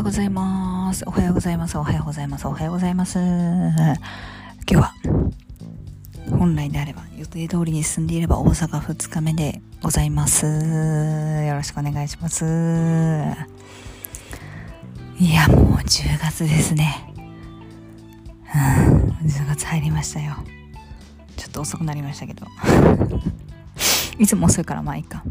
ようございます。おはようございます。おはようございます。おはようございます。今日は、本来であれば、予定通りに進んでいれば大阪2日目でございます。よろしくお願いします。いや、もう10月ですね。うん、10月入りましたよ。ちょっと遅くなりましたけど。いつも遅いからまあいいか。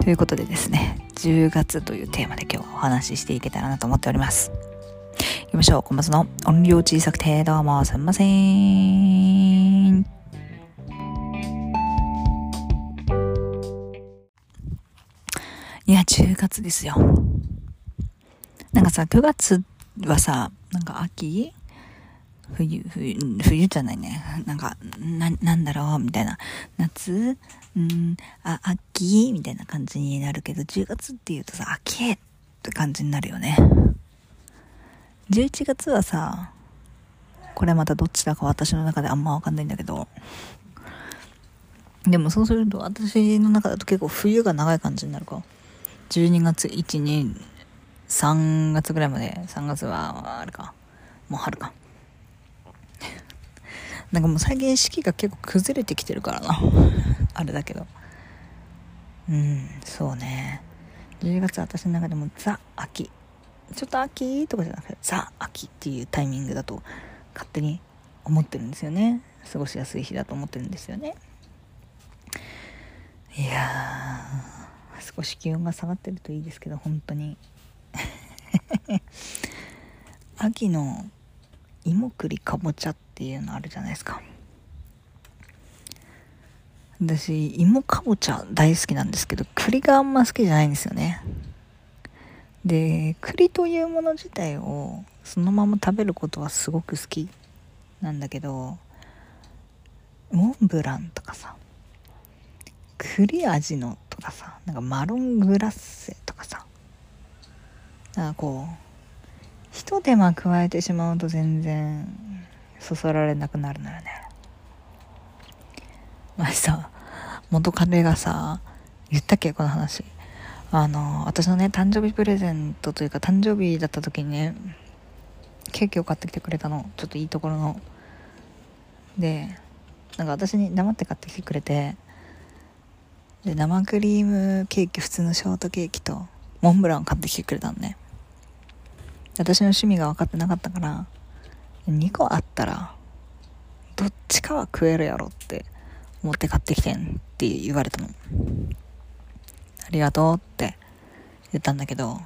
ということでですね、10月というテーマで今日はお話ししていけたらなと思っております。行きましょう。小松の音量小さくてどうもすんません。いや、10月ですよ。なんかさ、9月はさ、なんか秋冬、冬、じゃないね。なんか、な、なんだろうみたいな。夏？うん、あ、秋？みたいな感じになるけど、10月って言うとさ、秋って感じになるよね。11月はさ、これまたどっちだか私の中であんまわかんないんだけど、でもそうすると私の中だと結構冬が長い感じになるか。12月1、2、3月ぐらいまで、3月はあれか、もう春か。なんかもう最近四季が結構崩れてきてるからな。あれだけど。うん、そうね。10月私の中でもザ・秋。ちょっと秋とかじゃなくて、ザ・秋っていうタイミングだと勝手に思ってるんですよね。過ごしやすい日だと思ってるんですよね。いや、少し気温が下がってるといいですけど、本当に。秋の芋栗かぼちゃってていうのあるじゃないですか。私芋かぼちゃ大好きなんですけど栗があんま好きじゃないんですよね。で栗というもの自体をそのまま食べることはすごく好きなんだけどモンブランとかさ栗味のとかさなんかマロングラッセとかさなんかこうひと手間加えてしまうと全然そそられなくなるのよね。前さ元カレがさ言ったっけこの話。あの私のね誕生日プレゼントというか誕生日だった時にねケーキを買ってきてくれたの。ちょっといいところの。でなんか私に黙って買ってきてくれてで生クリームケーキ普通のショートケーキとモンブランを買ってきてくれたのね。私の趣味が分かってなかったから2個あったらどっちかは食えるやろって思って買ってきてんって言われたの。ありがとうって言ったんだけど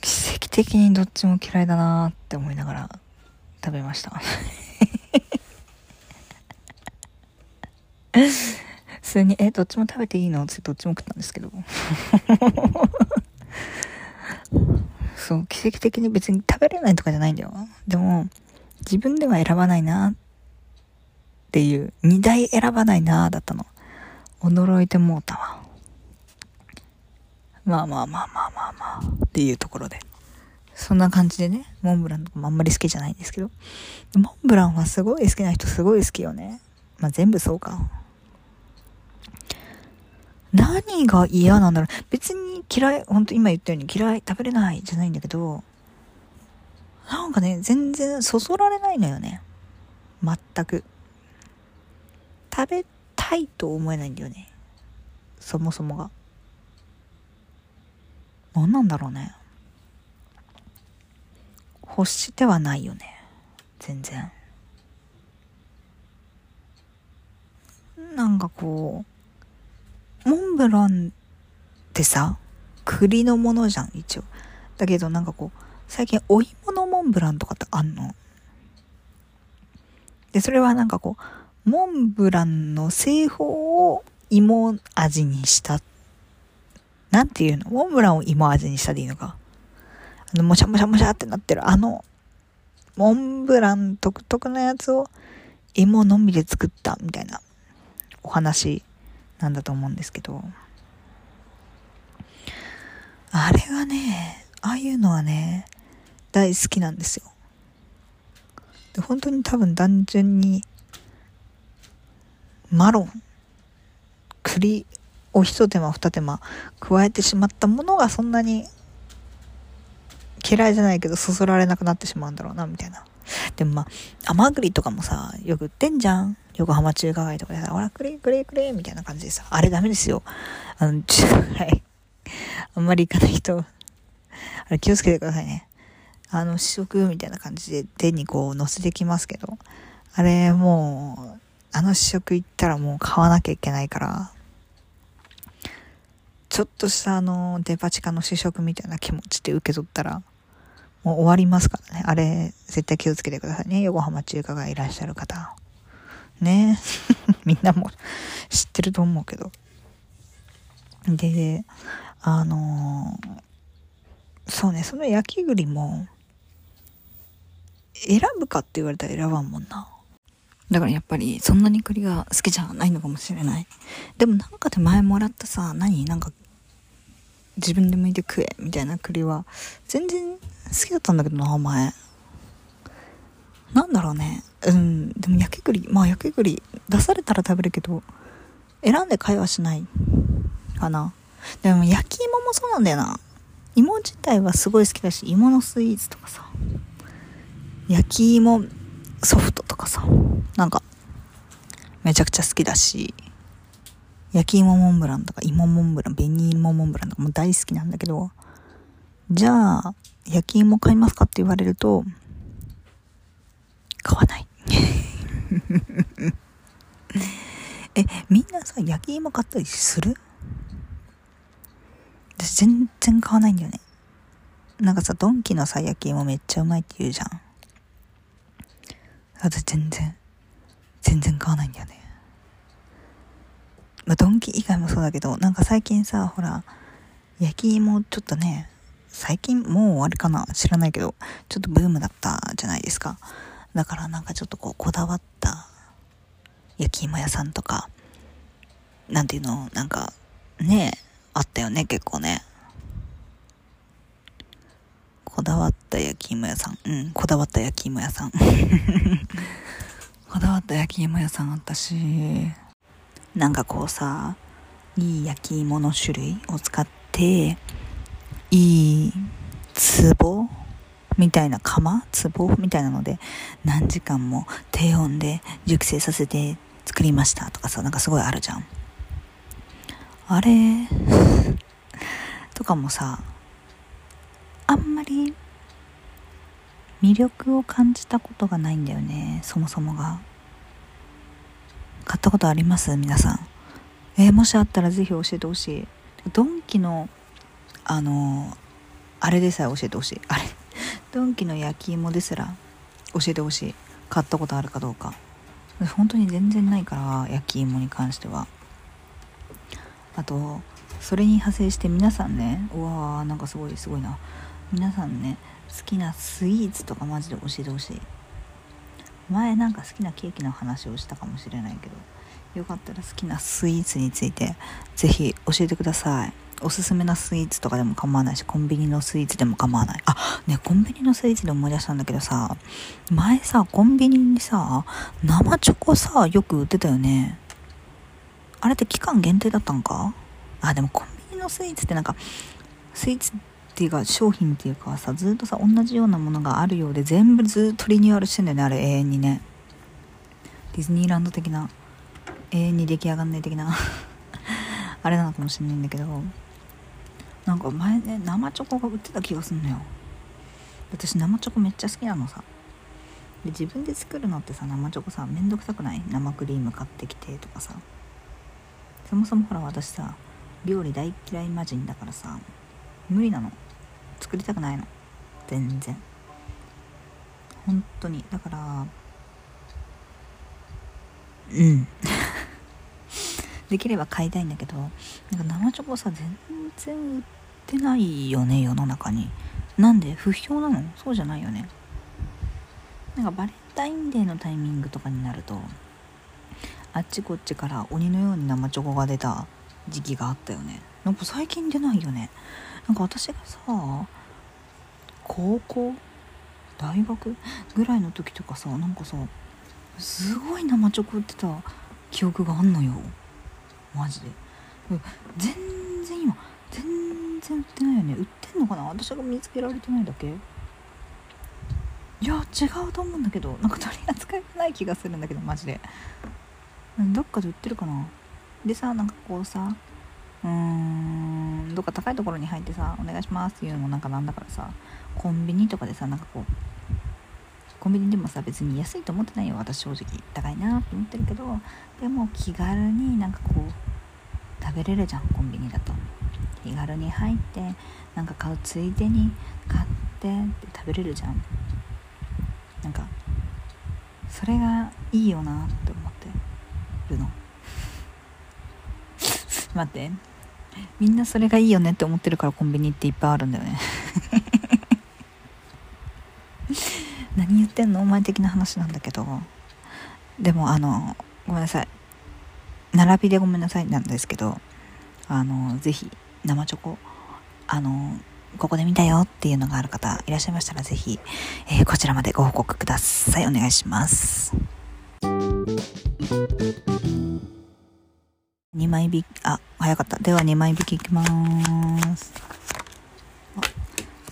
奇跡的にどっちも嫌いだなって思いながら食べました。普通に「えどっちも食べていいの?」ってどっちも食ったんですけど。そう、奇跡的に別に食べれないとかじゃないんだよ。でも、自分では選ばないなっていう、二台選ばないなだったの。驚いてもうたわ。まあまあまあまあまあまあ、っていうところで。そんな感じでね、モンブランとかもあんまり好きじゃないんですけど、モンブランはすごい好きな人すごい好きよね。まあ全部そうか。何が嫌なんだろう。別に嫌い、ほんと今言ったように嫌い、食べれないじゃないんだけど、なんかね、全然そそられないのよね。全く。食べたいと思えないんだよね。そもそもが。何なんだろうね。欲してはないよね。全然。なんかこう、モンブランってさ、栗のものじゃん、一応。だけどなんかこう、最近お芋のモンブランとかってあんの？で、それはなんかこう、モンブランの製法を芋味にした。なんていうの？モンブランを芋味にしたでいいのか。あの、もしゃもしゃもしゃってなってる、あの、モンブラン独特なやつを芋のみで作ったみたいなお話なんだと思うんですけど、あれがね、ああいうのはね、大好きなんですよ。で本当に多分単純に、マロン、栗を一手間二手間加えてしまったものがそんなに嫌いじゃないけどそそられなくなってしまうんだろうなみたいな。でもまあ甘栗とかもさよく売ってんじゃん。横浜中華街とかでさほらくれくれくれみたいな感じでさあれダメですよ。あの中華街。あんまり行かない人 あれ気をつけてくださいねあの試食みたいな感じで手にこう乗せてきますけどあれもうあの試食行ったらもう買わなきゃいけないからちょっとしたあの、デパ地下の試食みたいな気持ちで受け取ったら、もう終わりますからね。あれ、絶対気をつけてくださいね。横浜中華がいらっしゃる方。ね みんなも知ってると思うけど。で、あのー、そうね、その焼き栗も、選ぶかって言われたら選ばんもんな。だからやっぱりそんなに栗が好きじゃないのかもしれない。でもなんかで前もらったさ、何？なんか自分で剥いて食えみたいな栗は全然好きだったんだけどなお前なんだろうねうんでも焼き栗まあ焼き栗出されたら食べるけど選んで会話しないかなでも焼き芋もそうなんだよな。芋自体はすごい好きだし芋のスイーツとかさ。焼き芋ソフトとかさ。なんかめちゃくちゃ好きだし。焼き芋モンブランとか芋モンブラン、紅芋モンブランとかも大好きなんだけど、じゃあ、焼き芋買いますかって言われると、買わない。え、みんなさ、焼き芋買ったりする？私全然買わないんだよね。なんかさ、ドンキのさ、焼き芋めっちゃうまいって言うじゃん。私全然、全然買わないんだよね。まあ、ドンキ以外もそうだけど、なんか最近さ、ほら、焼き芋ちょっとね、最近もう終わりかな？知らないけど、ちょっとブームだったじゃないですか。だからなんかちょっとこう、こだわった焼き芋屋さんとか、なんていうの、なんか、ねえあったよね、結構ね。こだわった焼き芋屋さん。うん、こだわった焼き芋屋さん。こだわった焼き芋屋さんあったし、なんかこうさいい焼き芋の種類を使っていい壺みたいな釜？壺みたいなので何時間も低温で熟成させて作りましたとかさなんかすごいあるじゃんあれとかもさあんまり魅力を感じたことがないんだよねそもそもが。買ったことあります？皆さん。えー、もしあったらぜひ教えてほしい。ドンキの、あのあれでさえ教えてほしい。あれ。ドンキの焼き芋ですら教えてほしい。買ったことあるかどうか。本当に全然ないから、焼き芋に関しては。あと、それに派生して皆さんね、うわーなんかすごいすごいな。皆さんね、好きなスイーツとかマジで教えてほしい。前なんか好きなケーキの話をしたかもしれないけどよかったら好きなスイーツについて是非教えてくださいおすすめなスイーツとかでも構わないしコンビニのスイーツでも構わないあねコンビニのスイーツで思い出したんだけどさ前さコンビニにさ生チョコさよく売ってたよねあれって期間限定だったんか？あでもコンビニのスイーツってなんかスイーツっていうか商品っていうかさずっとさ同じようなものがあるようで全部ずっとリニューアルしてんだよねあれ永遠にね。ディズニーランド的な永遠に出来上がんない的な。あれなのかもしんないんだけど。なんか前ね生チョコが売ってた気がすんのよ。私生チョコめっちゃ好きなのさ。で自分で作るのってさ生チョコさめんどくさくない？生クリーム買ってきてとかさ。そもそもほら私さ料理大嫌い魔人だからさ無理なの。作りたくないの。全然。本当に。だからうん。できれば買いたいんだけどなんか生チョコさ全然売ってないよね世の中に。なんで？不評なの？そうじゃないよね。なんかバレンタインデーのタイミングとかになるとあっちこっちから鬼のように生チョコが出た。時期があったよね。なんか最近出ないよね。なんか私がさ高校大学ぐらいの時とかさなんかさすごい生チョコ売ってた記憶があんのよ。マジで。全然今全然売ってないよね。売ってんのかな？私が見つけられてないだけ？いや違うと思うんだけどなんか取り扱いがない気がするんだけどマジで。どっかで売ってるかな？でさなんかこうさうーんどっか高いところに入ってさ「お願いします」っていうのもなんかなんだからさコンビニとかでさなんかこうコンビニでもさ別に安いと思ってないよ私正直。高いなって思ってるけどでも気軽になんかこう食べれるじゃんコンビニだと。気軽に入ってなんか買うついでに買ってって食べれるじゃん。なんかそれがいいよなって思ってるの待って。みんなそれがいいよねって思ってるからコンビニっていっぱいあるんだよね。何言ってんの？お前的な話なんだけど。でもあのごめんなさい。並びでごめんなさいなんですけど。あのぜひ生チョコ。あのここで見たよっていうのがある方いらっしゃいましたらぜひ、えー、こちらまでご報告ください。お願いします。枚引きあ早かった。では2枚引きいきます。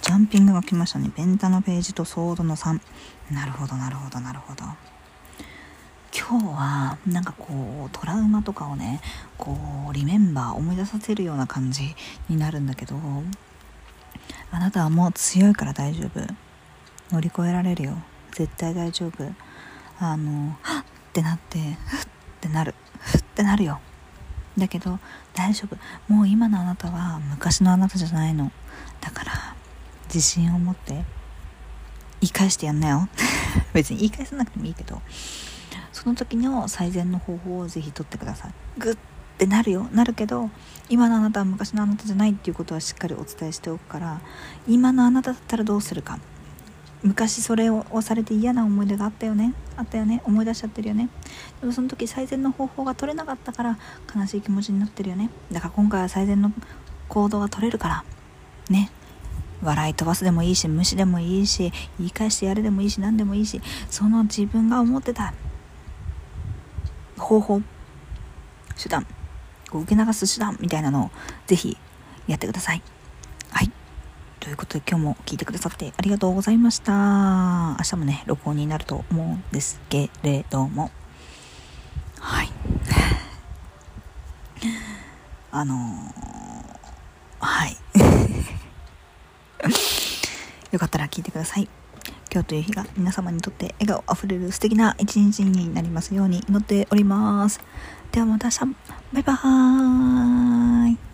ジャンピングが来ましたね。ペンタのページとソードの3なるほどなるほどなるほど。今日はなんかこうトラウマとかをねこうリメンバー思い出させるような感じになるんだけどあなたはもう強いから大丈夫。乗り越えられるよ。絶対大丈夫。あのはっってなってふってなる。ふってなるよ。だけど大丈夫。もう今のあなたは昔のあなたじゃないの。だから自信を持って言い返してやんなよ。別に言い返さなくてもいいけどその時の最善の方法をぜひ取ってください。グッてなるよ。なるけど今のあなたは昔のあなたじゃないっていうことはしっかりお伝えしておくから今のあなただったらどうするか。昔それをされて嫌な思い出があったよね。あったよね。思い出しちゃってるよね。でもその時最善の方法が取れなかったから悲しい気持ちになってるよね。だから今回は最善の行動が取れるからね。笑い飛ばすでもいいし無視でもいいし言い返してやるでもいいし何でもいいしその自分が思ってた方法手段受け流す手段みたいなのをぜひやってください。ということで今日も聞いてくださってありがとうございました。明日もね録音になると思うんですけれども。はい。あのー、はい。よかったら聞いてください。今日という日が皆様にとって笑顔あふれる素敵な一日になりますように祈っております。ではまた明日。バイバーイ。